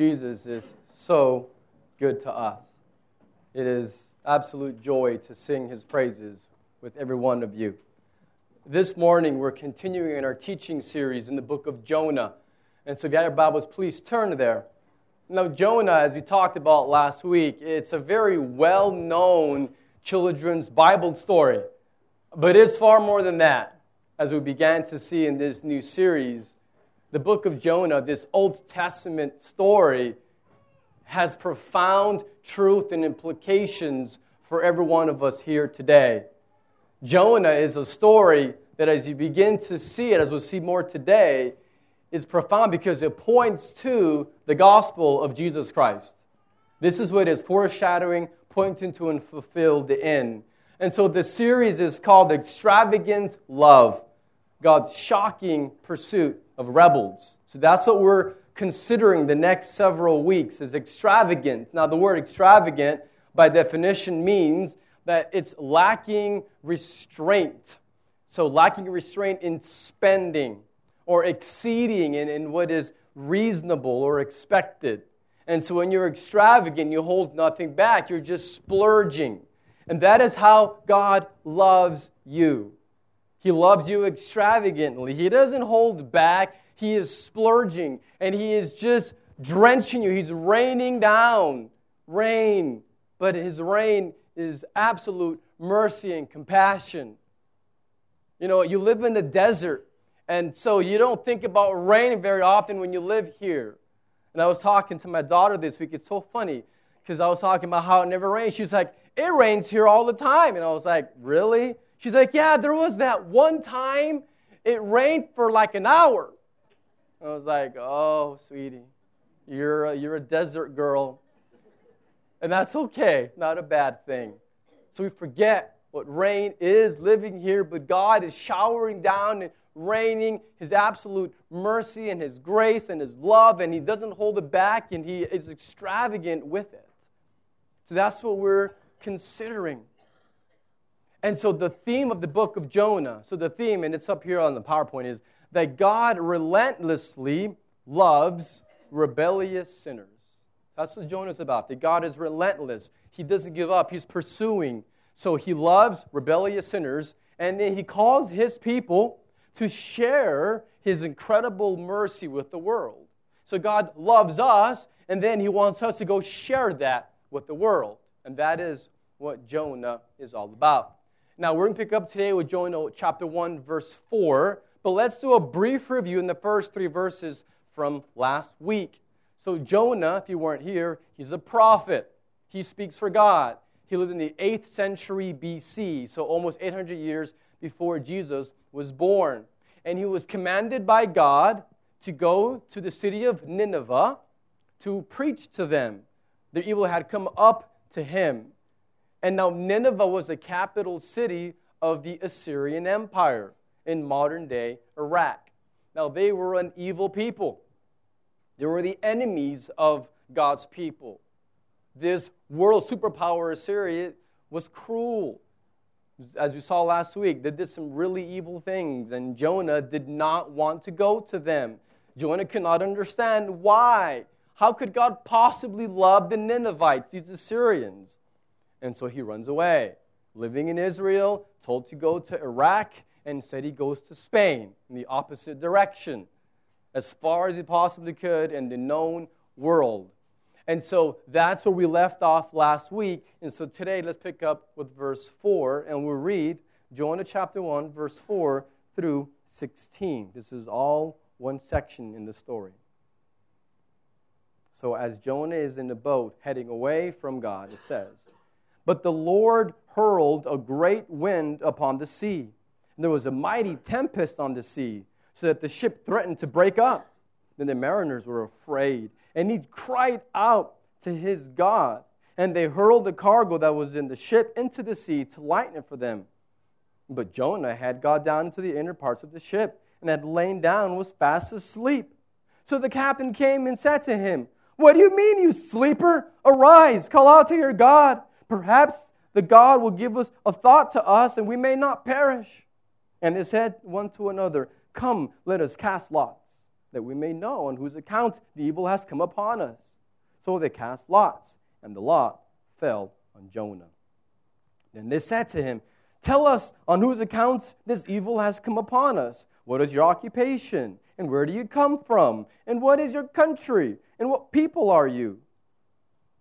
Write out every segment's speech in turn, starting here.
Jesus is so good to us. It is absolute joy to sing his praises with every one of you. This morning, we're continuing in our teaching series in the book of Jonah. And so, if you have your Bibles, please turn there. Now, Jonah, as we talked about last week, it's a very well known children's Bible story. But it's far more than that, as we began to see in this new series the book of Jonah, this Old Testament story, has profound truth and implications for every one of us here today. Jonah is a story that, as you begin to see it, as we'll see more today, is profound because it points to the gospel of Jesus Christ. This is what is foreshadowing, pointing to, and fulfilled end. And so the series is called Extravagant Love God's shocking pursuit of rebels. So that's what we're considering the next several weeks is extravagant. Now the word extravagant by definition means that it's lacking restraint. So lacking restraint in spending or exceeding in, in what is reasonable or expected. And so when you're extravagant, you hold nothing back. You're just splurging. And that is how God loves you. He loves you extravagantly. He doesn't hold back. He is splurging and he is just drenching you. He's raining down rain. But his rain is absolute mercy and compassion. You know, you live in the desert, and so you don't think about rain very often when you live here. And I was talking to my daughter this week. It's so funny because I was talking about how it never rains. She's like, It rains here all the time. And I was like, Really? She's like, Yeah, there was that one time it rained for like an hour. I was like, Oh, sweetie, you're a, you're a desert girl. And that's okay, not a bad thing. So we forget what rain is living here, but God is showering down and raining His absolute mercy and His grace and His love, and He doesn't hold it back, and He is extravagant with it. So that's what we're considering. And so the theme of the book of Jonah, so the theme, and it's up here on the PowerPoint, is that God relentlessly loves rebellious sinners. That's what Jonah is about. That God is relentless. He doesn't give up. He's pursuing. So he loves rebellious sinners, and then he calls his people to share his incredible mercy with the world. So God loves us, and then he wants us to go share that with the world. And that is what Jonah is all about. Now, we're going to pick up today with Jonah chapter 1, verse 4. But let's do a brief review in the first three verses from last week. So, Jonah, if you weren't here, he's a prophet. He speaks for God. He lived in the 8th century BC, so almost 800 years before Jesus was born. And he was commanded by God to go to the city of Nineveh to preach to them. Their evil had come up to him. And now Nineveh was the capital city of the Assyrian Empire in modern day Iraq. Now they were an evil people. They were the enemies of God's people. This world superpower Assyria was cruel. As we saw last week, they did some really evil things, and Jonah did not want to go to them. Jonah could not understand why. How could God possibly love the Ninevites, these Assyrians? And so he runs away. Living in Israel, told to go to Iraq, and said he goes to Spain in the opposite direction, as far as he possibly could in the known world. And so that's where we left off last week. And so today, let's pick up with verse 4, and we'll read Jonah chapter 1, verse 4 through 16. This is all one section in the story. So, as Jonah is in the boat heading away from God, it says, but the Lord hurled a great wind upon the sea. And there was a mighty tempest on the sea, so that the ship threatened to break up. Then the mariners were afraid, and he cried out to his God. And they hurled the cargo that was in the ship into the sea to lighten it for them. But Jonah had got down into the inner parts of the ship and had lain down was fast asleep. So the captain came and said to him, What do you mean, you sleeper? Arise, call out to your God. Perhaps the God will give us a thought to us and we may not perish. And they said one to another, Come, let us cast lots, that we may know on whose account the evil has come upon us. So they cast lots, and the lot fell on Jonah. Then they said to him, Tell us on whose account this evil has come upon us. What is your occupation? And where do you come from? And what is your country? And what people are you?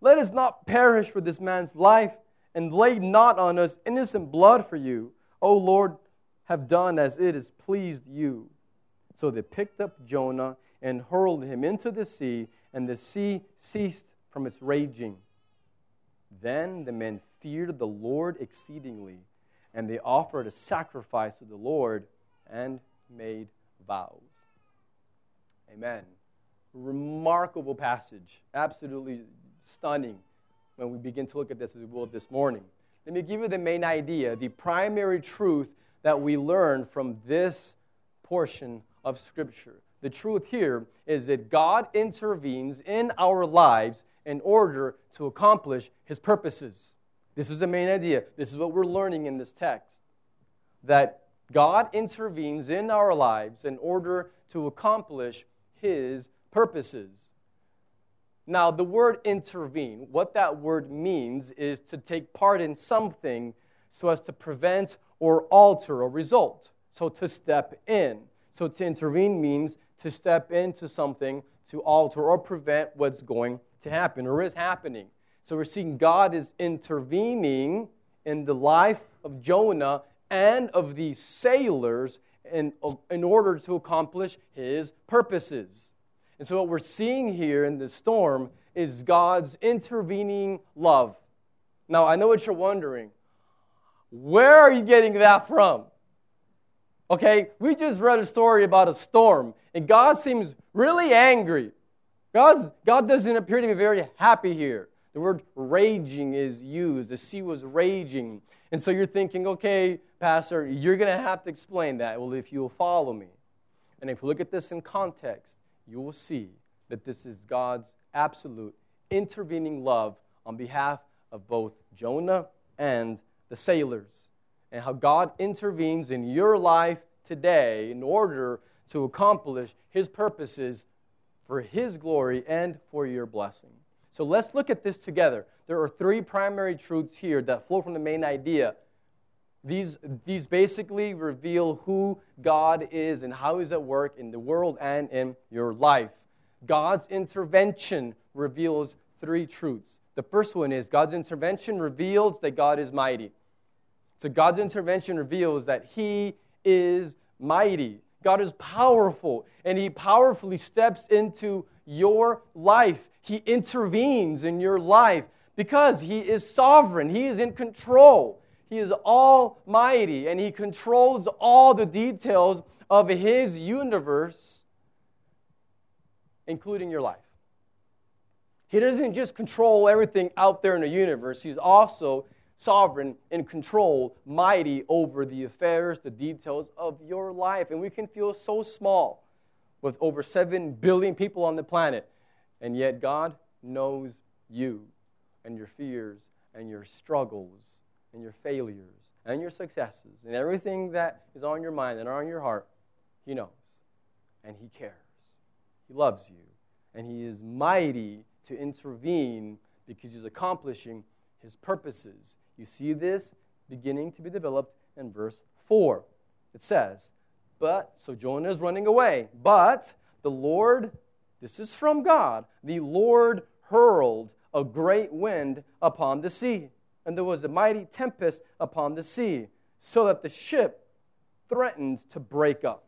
let us not perish for this man's life, and lay not on us innocent blood for you. O Lord, have done as it has pleased you. So they picked up Jonah and hurled him into the sea, and the sea ceased from its raging. Then the men feared the Lord exceedingly, and they offered a sacrifice to the Lord and made vows. Amen. Remarkable passage. Absolutely stunning when we begin to look at this as we will this morning. Let me give you the main idea, the primary truth that we learn from this portion of Scripture. The truth here is that God intervenes in our lives in order to accomplish his purposes. This is the main idea. This is what we're learning in this text. That God intervenes in our lives in order to accomplish his purposes. Now, the word intervene, what that word means is to take part in something so as to prevent or alter a result. So to step in. So to intervene means to step into something to alter or prevent what's going to happen or is happening. So we're seeing God is intervening in the life of Jonah and of these sailors in, in order to accomplish his purposes. And so what we're seeing here in the storm is God's intervening love. Now, I know what you're wondering. Where are you getting that from? Okay, we just read a story about a storm, and God seems really angry. God's, God doesn't appear to be very happy here. The word raging is used. The sea was raging. And so you're thinking, okay, Pastor, you're going to have to explain that. Well, if you'll follow me. And if you look at this in context, you will see that this is God's absolute intervening love on behalf of both Jonah and the sailors and how God intervenes in your life today in order to accomplish his purposes for his glory and for your blessing. So let's look at this together. There are three primary truths here that flow from the main idea. These, these basically reveal who God is and how He's at work in the world and in your life. God's intervention reveals three truths. The first one is God's intervention reveals that God is mighty. So God's intervention reveals that He is mighty. God is powerful, and He powerfully steps into your life. He intervenes in your life because He is sovereign, He is in control. He is almighty, and He controls all the details of His universe, including your life. He doesn't just control everything out there in the universe, He's also sovereign, in control, mighty over the affairs, the details of your life. And we can feel so small with over 7 billion people on the planet. And yet, God knows you and your fears and your struggles and your failures and your successes and everything that is on your mind and on your heart. He knows. And He cares. He loves you. And He is mighty to intervene because He's accomplishing His purposes you see this beginning to be developed in verse 4. It says, But, so Jonah is running away, but the Lord, this is from God, the Lord hurled a great wind upon the sea, and there was a mighty tempest upon the sea, so that the ship threatened to break up.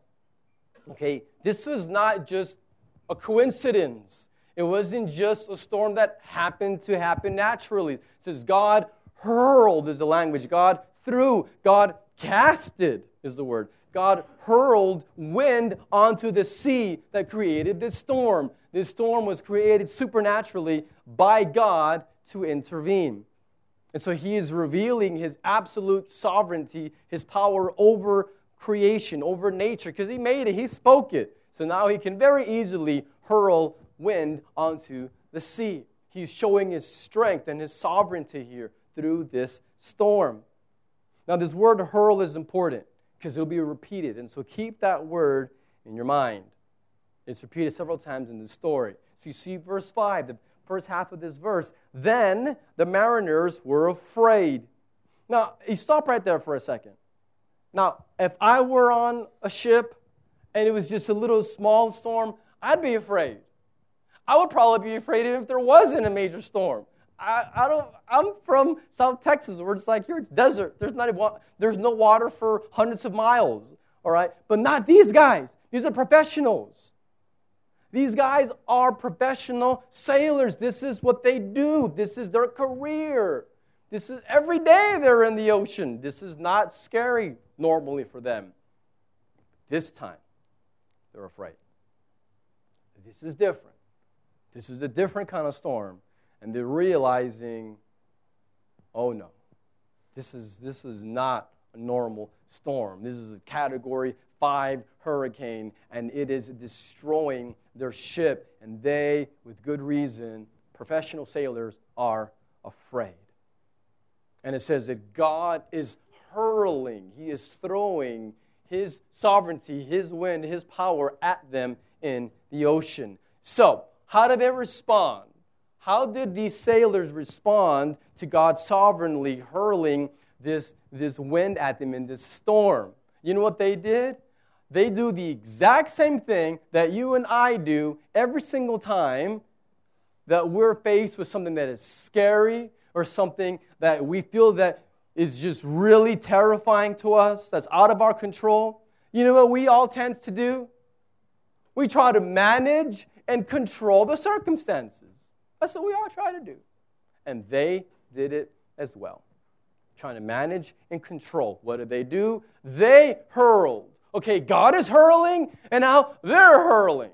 Okay, this was not just a coincidence. It wasn't just a storm that happened to happen naturally. It says God hurled is the language. God threw. God casted is the word. God hurled wind onto the sea that created this storm. This storm was created supernaturally by God to intervene. And so he is revealing his absolute sovereignty, his power over creation, over nature, because he made it, he spoke it. So now he can very easily hurl wind onto the sea. He's showing his strength and his sovereignty here through this storm. Now, this word hurl is important because it'll be repeated. And so keep that word in your mind. It's repeated several times in the story. So you see verse 5, the first half of this verse. Then the mariners were afraid. Now, you stop right there for a second. Now, if I were on a ship and it was just a little small storm, I'd be afraid. I would probably be afraid if there wasn't a major storm. I, I don't, I'm from South Texas where it's like here it's desert. There's, not, even, there's no water for hundreds of miles, all right? But not these guys. These are professionals. These guys are professional sailors. This is what they do. This is their career. This is every day they're in the ocean. This is not scary normally for them. This time, they're afraid. This is different. This is a different kind of storm and they're realizing, oh no, this is, this is not a normal storm. This is a category five hurricane, and it is destroying their ship, and they, with good reason, professional sailors, are afraid. And it says that God is hurling, He is throwing His sovereignty, His wind, His power at them in the ocean. So, how do they respond? How did these sailors respond to God sovereignly hurling this, this wind at them in this storm? You know what they did? They do the exact same thing that you and I do every single time that we're faced with something that is scary or something that we feel that is just really terrifying to us, that's out of our control. You know what we all tend to do? We try to manage and control the circumstances. That's what we all try to do. And they did it as well. Trying to manage and control. What did they do? They hurled. Okay, God is hurling, and now they're hurling.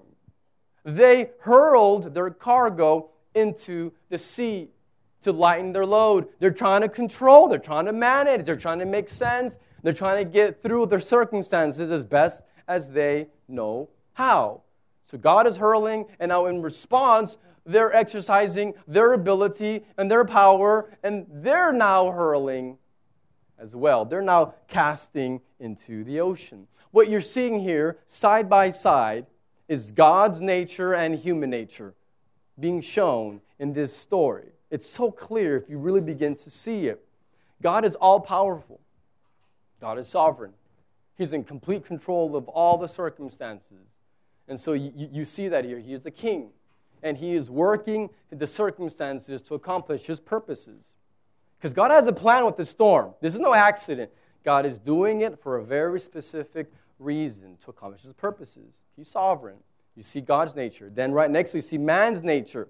They hurled their cargo into the sea to lighten their load. They're trying to control, they're trying to manage, they're trying to make sense, they're trying to get through their circumstances as best as they know how. So God is hurling, and now in response, they're exercising their ability and their power, and they're now hurling as well. They're now casting into the ocean. What you're seeing here, side by side, is God's nature and human nature being shown in this story. It's so clear if you really begin to see it. God is all powerful, God is sovereign. He's in complete control of all the circumstances. And so you, you see that here. He is the king and he is working the circumstances to accomplish his purposes. Because God has a plan with the storm. This is no accident. God is doing it for a very specific reason to accomplish his purposes. He's sovereign. You see God's nature. Then, right next, we see man's nature.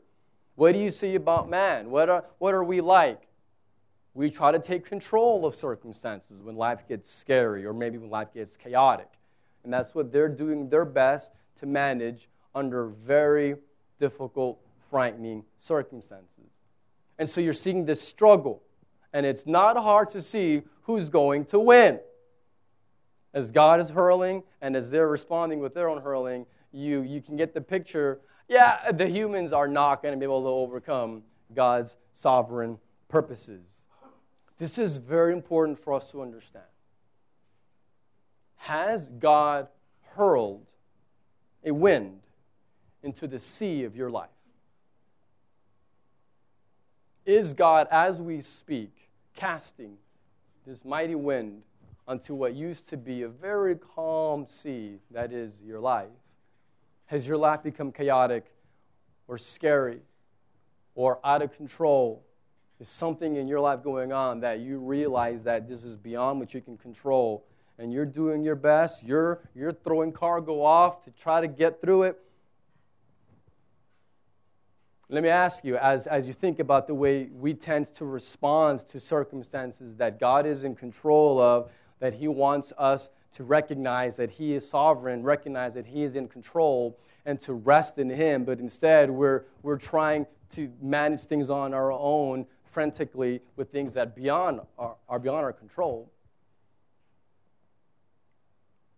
What do you see about man? What are, what are we like? We try to take control of circumstances when life gets scary or maybe when life gets chaotic. And that's what they're doing their best to manage under very difficult, frightening circumstances. And so you're seeing this struggle, and it's not hard to see who's going to win. As God is hurling and as they're responding with their own hurling, you, you can get the picture. Yeah, the humans are not going to be able to overcome God's sovereign purposes. This is very important for us to understand. Has God hurled a wind into the sea of your life? Is God, as we speak, casting this mighty wind onto what used to be a very calm sea that is your life? Has your life become chaotic or scary or out of control. Is something in your life going on that you realize that this is beyond what you can control. And you're doing your best. You're, you're throwing cargo off to try to get through it. Let me ask you, as, as you think about the way we tend to respond to circumstances that God is in control of, that He wants us to recognize that He is sovereign, recognize that He is in control, and to rest in Him, but instead we're, we're trying to manage things on our own frantically with things that beyond are, are beyond our control.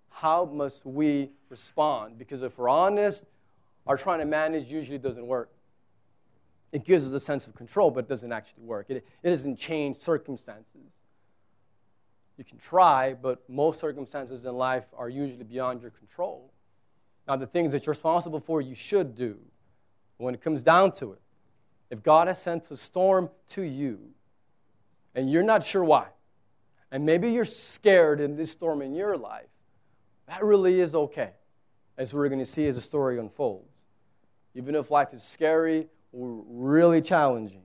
How must we respond? Because if we're honest, our trying to manage usually doesn't work. It gives us a sense of control, but it doesn't actually work. It, it doesn't change circumstances. You can try, but most circumstances in life are usually beyond your control. Now, the things that you're responsible for, you should do when it comes down to it. If God has sent a storm to you and you're not sure why, and maybe you're scared in this storm in your life, that really is okay, as we're going to see as the story unfolds. Even if life is scary or really challenging,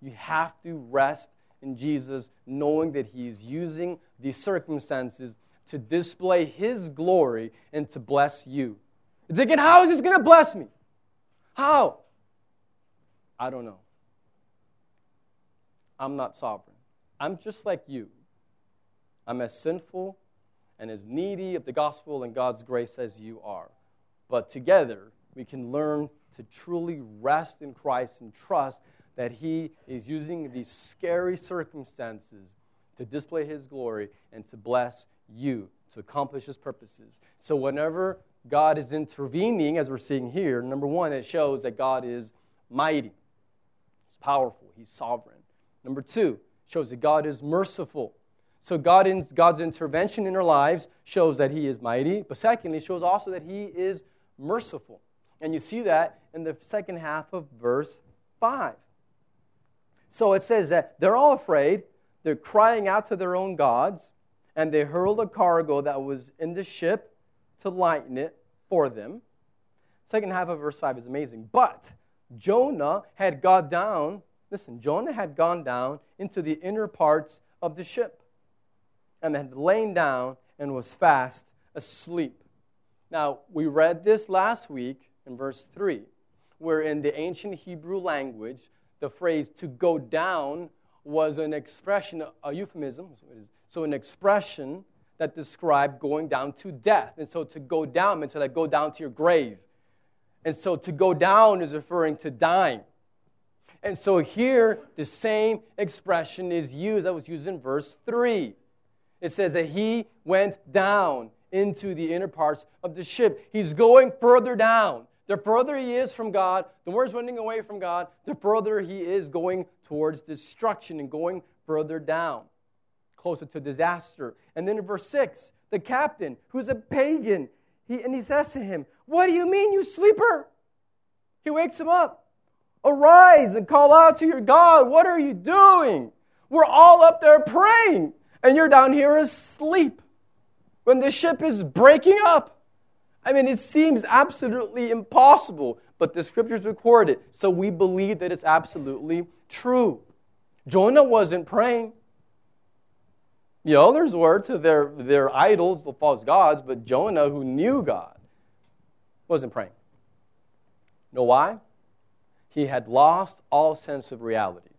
you have to rest in Jesus, knowing that He is using these circumstances to display His glory and to bless you. Thinking, how is this going to bless me? How? I don't know. I'm not sovereign. I'm just like you. I'm as sinful and as needy of the gospel and God's grace as you are. But together, we can learn to truly rest in Christ and trust that He is using these scary circumstances to display His glory and to bless you, to accomplish His purposes. So, whenever God is intervening, as we're seeing here, number one, it shows that God is mighty He's powerful, He's sovereign. Number two, shows that God is merciful. So God in, God's intervention in our lives shows that He is mighty, but secondly, shows also that He is merciful. And you see that in the second half of verse 5. So it says that they're all afraid, they're crying out to their own gods, and they hurled a cargo that was in the ship to lighten it for them. Second half of verse 5 is amazing. But Jonah had gone down, listen, Jonah had gone down into the inner parts of the ship and had lain down and was fast asleep. Now, we read this last week in verse 3, where in the ancient Hebrew language, the phrase to go down was an expression, a euphemism, so an expression that described going down to death. And so to go down meant to like go down to your grave. And so to go down is referring to dying. And so here, the same expression is used that was used in verse 3. It says that he went down into the inner parts of the ship. He's going further down. The further he is from God, the more he's running away from God, the further he is going towards destruction and going further down, closer to disaster. And then in verse 6, the captain, who's a pagan, he, and he says to him, What do you mean, you sleeper? He wakes him up. Arise and call out to your God. What are you doing? We're all up there praying, and you're down here asleep when the ship is breaking up. I mean, it seems absolutely impossible, but the scriptures record it, so we believe that it's absolutely true. Jonah wasn't praying. The others were to their, their idols, the false gods, but Jonah, who knew God, wasn't praying. Know why? He had lost all sense of reality.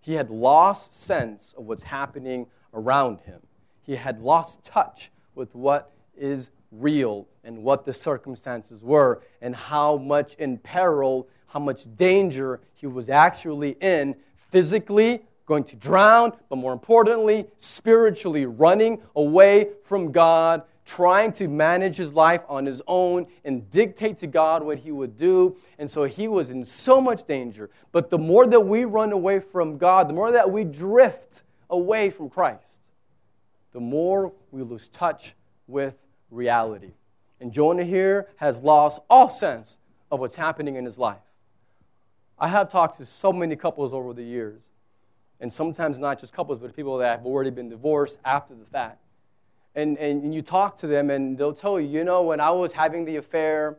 He had lost sense of what's happening around him. He had lost touch with what is real and what the circumstances were and how much in peril, how much danger he was actually in physically, going to drown, but more importantly, spiritually running away from God, trying to manage his life on his own and dictate to God what he would do. And so he was in so much danger. But the more that we run away from God, the more that we drift away from Christ, the more we lose touch with reality. And Jonah here has lost all sense of what's happening in his life. I have talked to so many couples over the years and sometimes not just couples, but people that have already been divorced after the fact. And, and you talk to them, and they'll tell you, you know, when I was having the affair,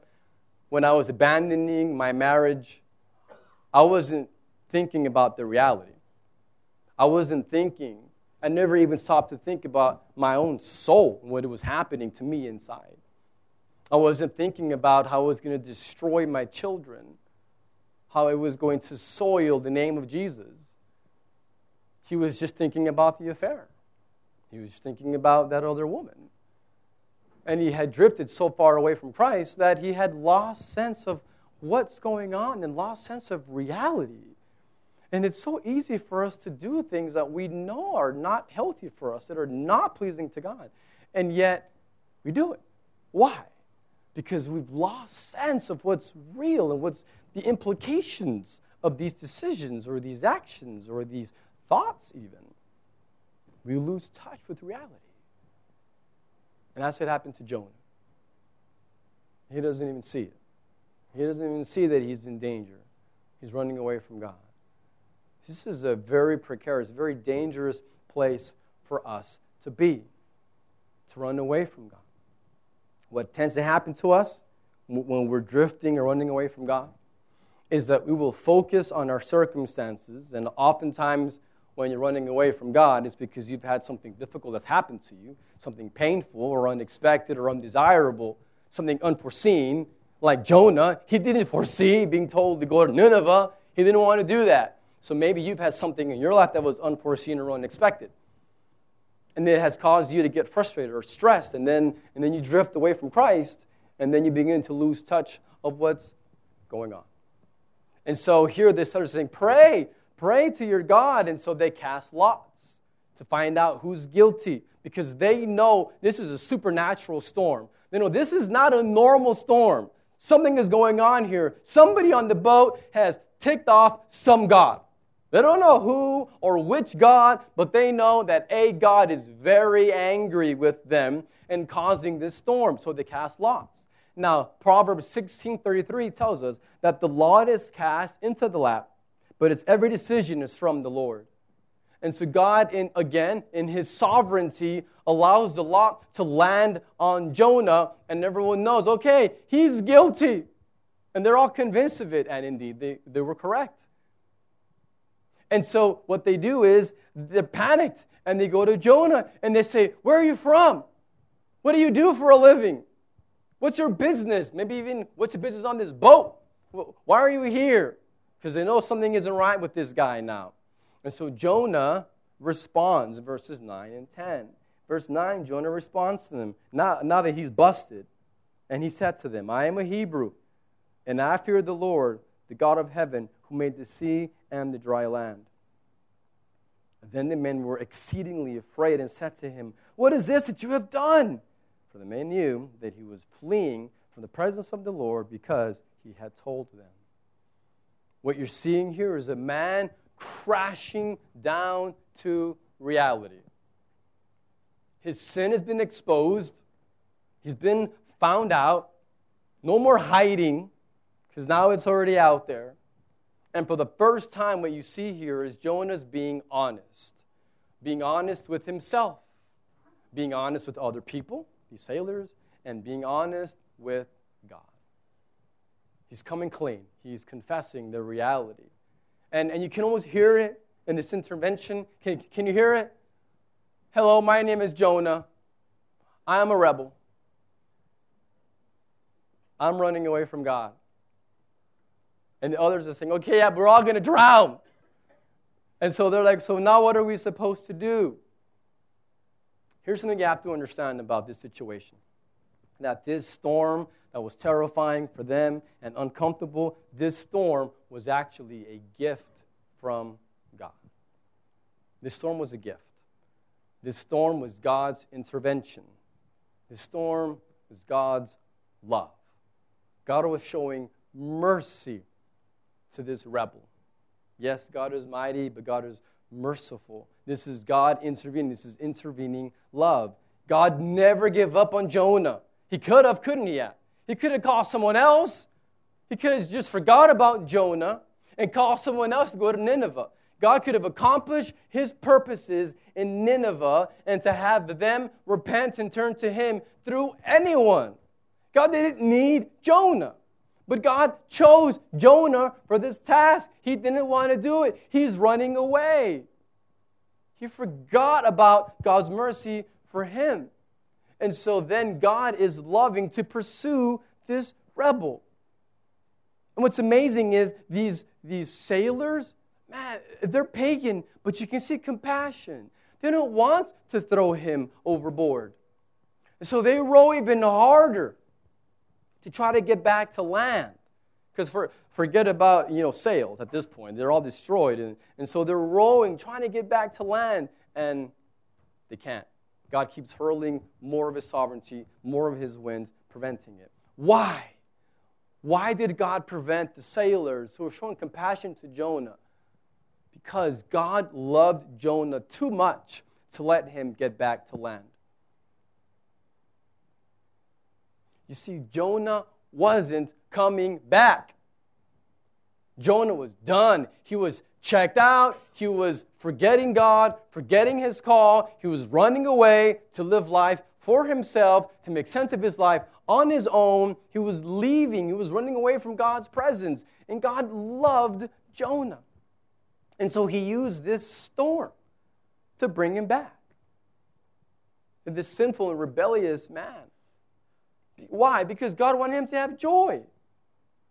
when I was abandoning my marriage, I wasn't thinking about the reality. I wasn't thinking, I never even stopped to think about my own soul, and what was happening to me inside. I wasn't thinking about how I was going to destroy my children, how I was going to soil the name of Jesus. He was just thinking about the affair. He was thinking about that other woman. And he had drifted so far away from Christ that he had lost sense of what's going on and lost sense of reality. And it's so easy for us to do things that we know are not healthy for us, that are not pleasing to God. And yet, we do it. Why? Because we've lost sense of what's real and what's the implications of these decisions or these actions or these thoughts, even. We lose touch with reality. And that's what happened to Jonah. He doesn't even see it. He doesn't even see that he's in danger. He's running away from God. This is a very precarious, very dangerous place for us to be, to run away from God. What tends to happen to us when we're drifting or running away from God is that we will focus on our circumstances, and oftentimes when you're running away from God, it's because you've had something difficult that's happened to you, something painful or unexpected or undesirable, something unforeseen. Like Jonah, he didn't foresee being told to go to Nineveh. He didn't want to do that. So maybe you've had something in your life that was unforeseen or unexpected. And it has caused you to get frustrated or stressed, and then, and then you drift away from Christ, and then you begin to lose touch of what's going on. And so here this started saying, Pray, pray to your God. And so they cast lots to find out who's guilty because they know this is a supernatural storm. They know this is not a normal storm. Something is going on here. Somebody on the boat has ticked off some God. They don't know who or which God, but they know that a God is very angry with them and causing this storm. So they cast lots. Now, Proverbs 16:33 tells us that the lot is cast into the lap, but its every decision is from the Lord. And so God, in, again, in his sovereignty, allows the lot to land on Jonah, and everyone knows, okay, he's guilty. And they're all convinced of it, and indeed, they, they were correct. And so what they do is they're panicked and they go to Jonah and they say, Where are you from? What do you do for a living? What's your business? Maybe even what's your business on this boat? Why are you here? Because they know something isn't right with this guy now. And so Jonah responds, verses 9 and 10. Verse 9, Jonah responds to them, now, now that he's busted. And he said to them, I am a Hebrew, and I fear the Lord, the God of heaven, who made the sea and the dry land. Then the men were exceedingly afraid and said to him, What is this that you have done? For the men knew that he was fleeing from the presence of the Lord because he had told them. What you're seeing here is a man crashing down to reality. His sin has been exposed, he's been found out. No more hiding, because now it's already out there. And for the first time, what you see here is Jonah's being honest. Being honest with himself, being honest with other people, these sailors, and being honest with God. He's coming clean. He's confessing the reality. And, and you can almost hear it in this intervention. Can, can you hear it? Hello, my name is Jonah. I am a rebel. I'm running away from God. And the others are saying, okay, yeah, we're all going to drown. And so they're like, so now what are we supposed to do? Here's something you have to understand about this situation that this storm that was terrifying for them and uncomfortable, this storm was actually a gift from God. This storm was a gift. This storm was God's intervention. This storm was God's love. God was showing mercy to this rebel. Yes, God is mighty, but God is merciful. This is God intervening. This is intervening love. God never gave up on Jonah. He could have, couldn't he? He could have called someone else. He could have just forgot about Jonah and called someone else to go to Nineveh. God could have accomplished his purposes in Nineveh and to have them repent and turn to him through anyone. God didn't need Jonah. But God chose Jonah for this task. He didn't want to do it. He's running away. He forgot about God's mercy for him. And so then God is loving to pursue this rebel. And what's amazing is these, these sailors, man, they're pagan, but you can see compassion. They don't want to throw him overboard. And so they row even harder to try to get back to land. Because for, forget about you know sails at this point. They're all destroyed. And, and so they're rowing, trying to get back to land, and they can't. God keeps hurling more of his sovereignty, more of his winds, preventing it. Why? Why did God prevent the sailors who were showing compassion to Jonah? Because God loved Jonah too much to let him get back to land. You see, Jonah wasn't coming back. Jonah was done. He was checked out. He was forgetting God, forgetting his call. He was running away to live life for himself, to make sense of his life on his own. He was leaving, he was running away from God's presence. And God loved Jonah. And so he used this storm to bring him back. This sinful and rebellious man. Why? Because God wanted him to have joy.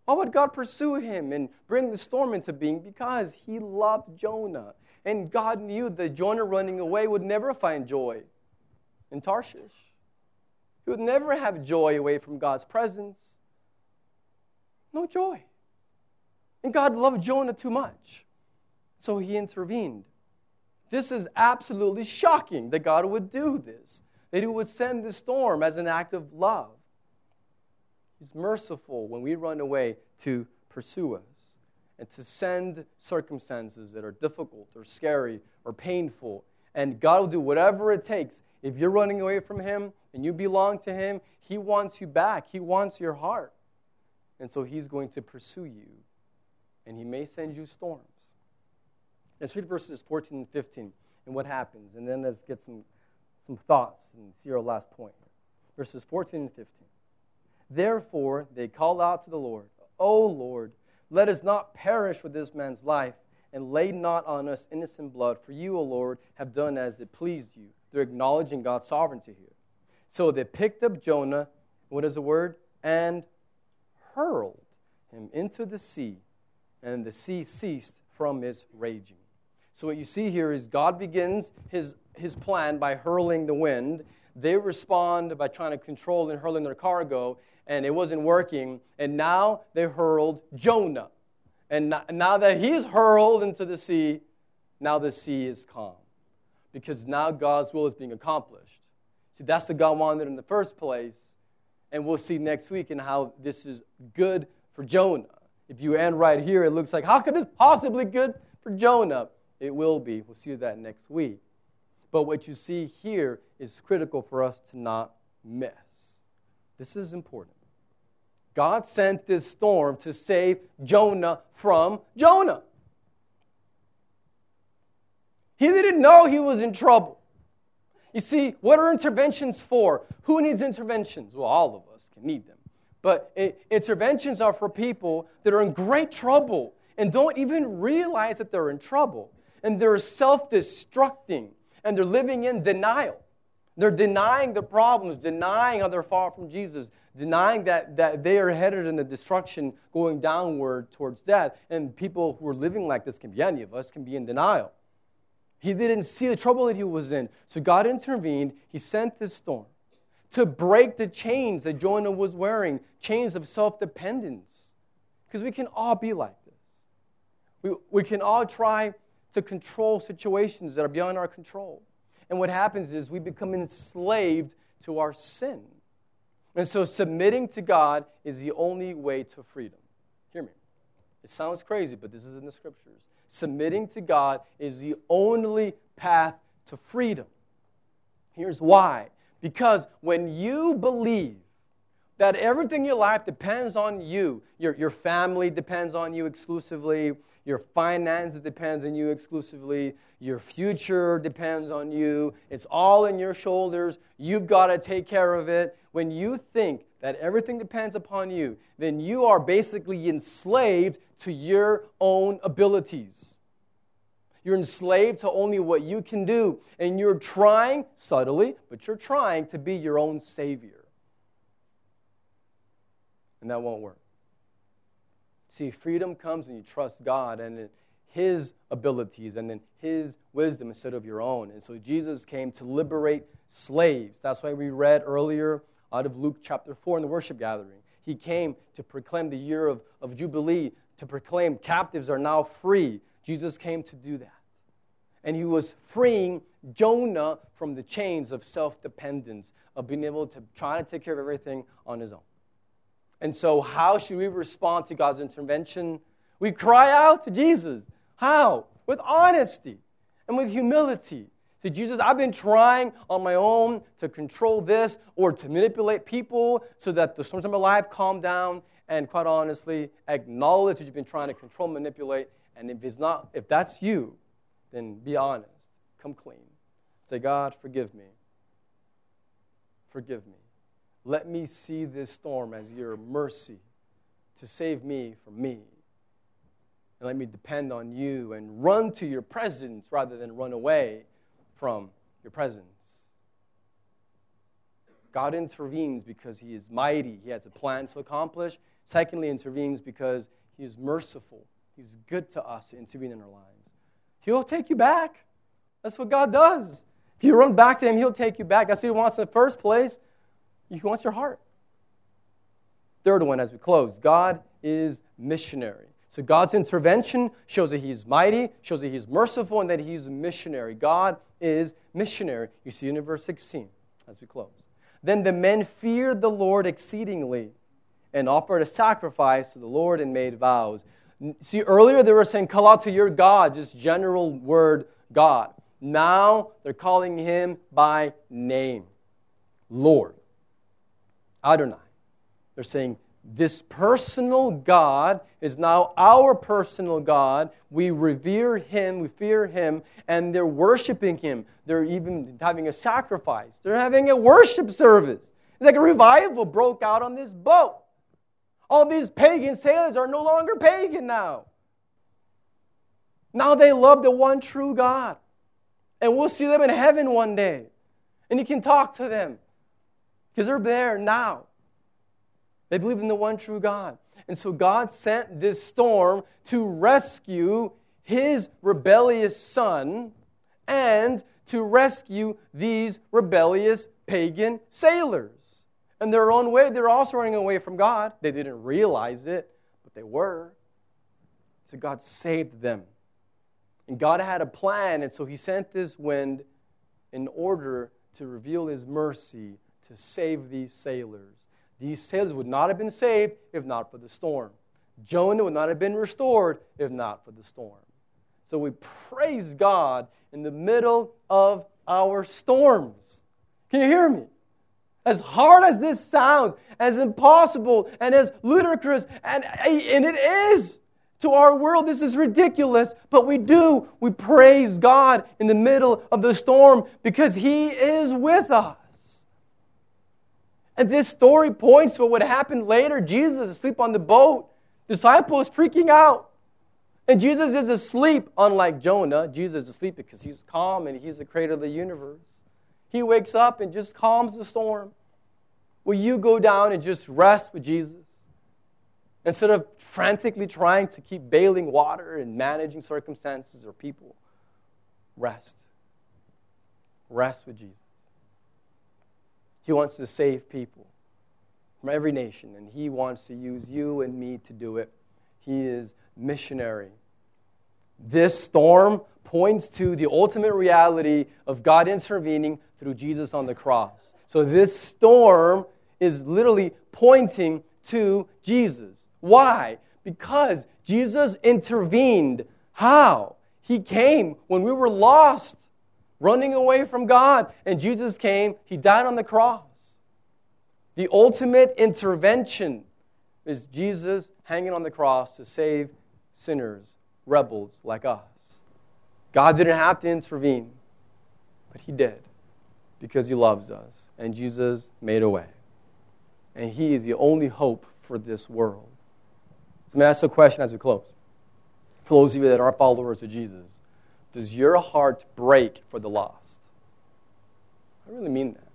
Why would God pursue him and bring the storm into being? Because he loved Jonah. And God knew that Jonah running away would never find joy in Tarshish. He would never have joy away from God's presence. No joy. And God loved Jonah too much. So he intervened. This is absolutely shocking that God would do this, that he would send the storm as an act of love. He's merciful when we run away to pursue us and to send circumstances that are difficult or scary or painful. And God will do whatever it takes. If you're running away from Him and you belong to Him, He wants you back. He wants your heart. And so He's going to pursue you. And He may send you storms. Let's read verses 14 and 15 and what happens. And then let's get some, some thoughts and see our last point. Verses 14 and 15. Therefore, they called out to the Lord, O Lord, let us not perish with this man's life, and lay not on us innocent blood, for you, O Lord, have done as it pleased you. They're acknowledging God's sovereignty here. So they picked up Jonah, what is the word? And hurled him into the sea, and the sea ceased from its raging. So what you see here is God begins his, his plan by hurling the wind. They respond by trying to control and hurling their cargo, and it wasn't working. And now they hurled Jonah. And now that he's hurled into the sea, now the sea is calm. Because now God's will is being accomplished. See, that's what God wanted in the first place. And we'll see next week in how this is good for Jonah. If you end right here, it looks like, how could this possibly good for Jonah? It will be. We'll see that next week. But what you see here is critical for us to not miss. This is important. God sent this storm to save Jonah from Jonah. He didn't know he was in trouble. You see, what are interventions for? Who needs interventions? Well, all of us can need them. But interventions are for people that are in great trouble and don't even realize that they're in trouble. And they're self destructing and they're living in denial. They're denying the problems, denying how they're far from Jesus, denying that, that they are headed in the destruction going downward towards death. And people who are living like this can be any of us, can be in denial. He didn't see the trouble that he was in. So God intervened. He sent this storm to break the chains that Jonah was wearing chains of self dependence. Because we can all be like this. We, we can all try to control situations that are beyond our control. And what happens is we become enslaved to our sin. And so submitting to God is the only way to freedom. Hear me. It sounds crazy, but this is in the scriptures. Submitting to God is the only path to freedom. Here's why. Because when you believe that everything in your life depends on you, your, your family depends on you exclusively, your finances depends on you exclusively. Your future depends on you. It's all in your shoulders. You've got to take care of it. When you think that everything depends upon you, then you are basically enslaved to your own abilities. You're enslaved to only what you can do. And you're trying, subtly, but you're trying to be your own savior. And that won't work. See, freedom comes when you trust God and in His abilities and in His wisdom instead of your own. And so Jesus came to liberate slaves. That's why we read earlier out of Luke chapter 4 in the worship gathering. He came to proclaim the year of, of Jubilee, to proclaim captives are now free. Jesus came to do that. And he was freeing Jonah from the chains of self dependence, of being able to try to take care of everything on his own. And so, how should we respond to God's intervention? We cry out to Jesus. How? With honesty and with humility. Say, Jesus, I've been trying on my own to control this or to manipulate people so that the storms of my life calm down. And quite honestly, acknowledge that you've been trying to control, manipulate. And if it's not, if that's you, then be honest. Come clean. Say, God, forgive me. Forgive me. Let me see this storm as your mercy to save me from me. And let me depend on you and run to your presence rather than run away from your presence. God intervenes because he is mighty, he has a plan to accomplish. Secondly, intervenes because he is merciful. He's good to us to intervene in our lives. He'll take you back. That's what God does. If you run back to him, he'll take you back. That's what he wants in the first place. He wants your heart. Third one, as we close, God is missionary. So God's intervention shows that He is mighty, shows that He is merciful, and that He is missionary. God is missionary. You see in verse 16 as we close. Then the men feared the Lord exceedingly and offered a sacrifice to the Lord and made vows. See, earlier they were saying, Call out to your God, just general word God. Now they're calling Him by name, Lord. Adonai. They're saying, this personal God is now our personal God. We revere Him, we fear Him, and they're worshiping Him. They're even having a sacrifice, they're having a worship service. It's like a revival broke out on this boat. All these pagan sailors are no longer pagan now. Now they love the one true God. And we'll see them in heaven one day. And you can talk to them because they're there now. They believe in the one true God. And so God sent this storm to rescue his rebellious son and to rescue these rebellious pagan sailors. In their own way, they're also running away from God. They didn't realize it, but they were. So God saved them. And God had a plan, and so he sent this wind in order to reveal his mercy to save these sailors. These sailors would not have been saved if not for the storm. Jonah would not have been restored if not for the storm. So we praise God in the middle of our storms. Can you hear me? As hard as this sounds, as impossible and as ludicrous, and, and it is to our world, this is ridiculous, but we do. We praise God in the middle of the storm because He is with us. And this story points to what happened later. Jesus is asleep on the boat, disciples freaking out. And Jesus is asleep, unlike Jonah. Jesus is asleep because he's calm and he's the creator of the universe. He wakes up and just calms the storm. Will you go down and just rest with Jesus? Instead of frantically trying to keep bailing water and managing circumstances or people, rest. Rest with Jesus. He wants to save people from every nation, and He wants to use you and me to do it. He is missionary. This storm points to the ultimate reality of God intervening through Jesus on the cross. So, this storm is literally pointing to Jesus. Why? Because Jesus intervened. How? He came when we were lost running away from God. And Jesus came, He died on the cross. The ultimate intervention is Jesus hanging on the cross to save sinners, rebels like us. God didn't have to intervene, but He did because He loves us. And Jesus made a way. and He is the only hope for this world. So, let me ask a question as we close. For those of you that are followers of Jesus, does your heart break for the lost? I really mean that.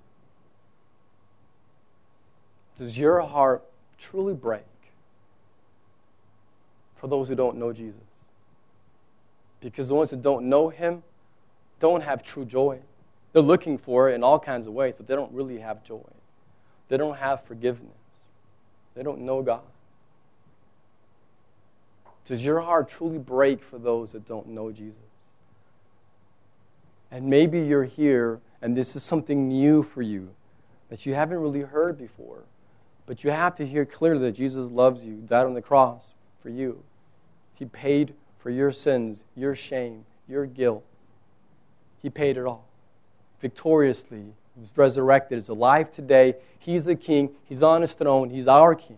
Does your heart truly break for those who don't know Jesus? Because the ones who don't know Him don't have true joy. They're looking for it in all kinds of ways, but they don't really have joy. They don't have forgiveness. They don't know God. Does your heart truly break for those that don't know Jesus? And maybe you're here and this is something new for you that you haven't really heard before. But you have to hear clearly that Jesus loves you, died on the cross for you. He paid for your sins, your shame, your guilt. He paid it all victoriously. He was resurrected, is alive today. He's the king. He's on his throne. He's our king.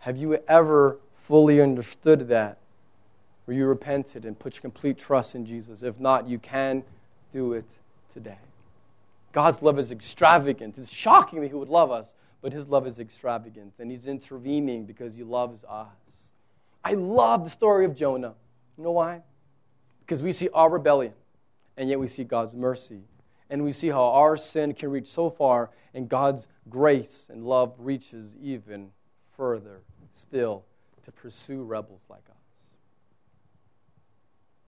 Have you ever fully understood that? Where you repented and put your complete trust in Jesus? If not, you can do it today. God's love is extravagant. It's shocking that He would love us, but His love is extravagant, and He's intervening because He loves us. I love the story of Jonah. You know why? Because we see our rebellion, and yet we see God's mercy. And we see how our sin can reach so far, and God's grace and love reaches even further still to pursue rebels like us.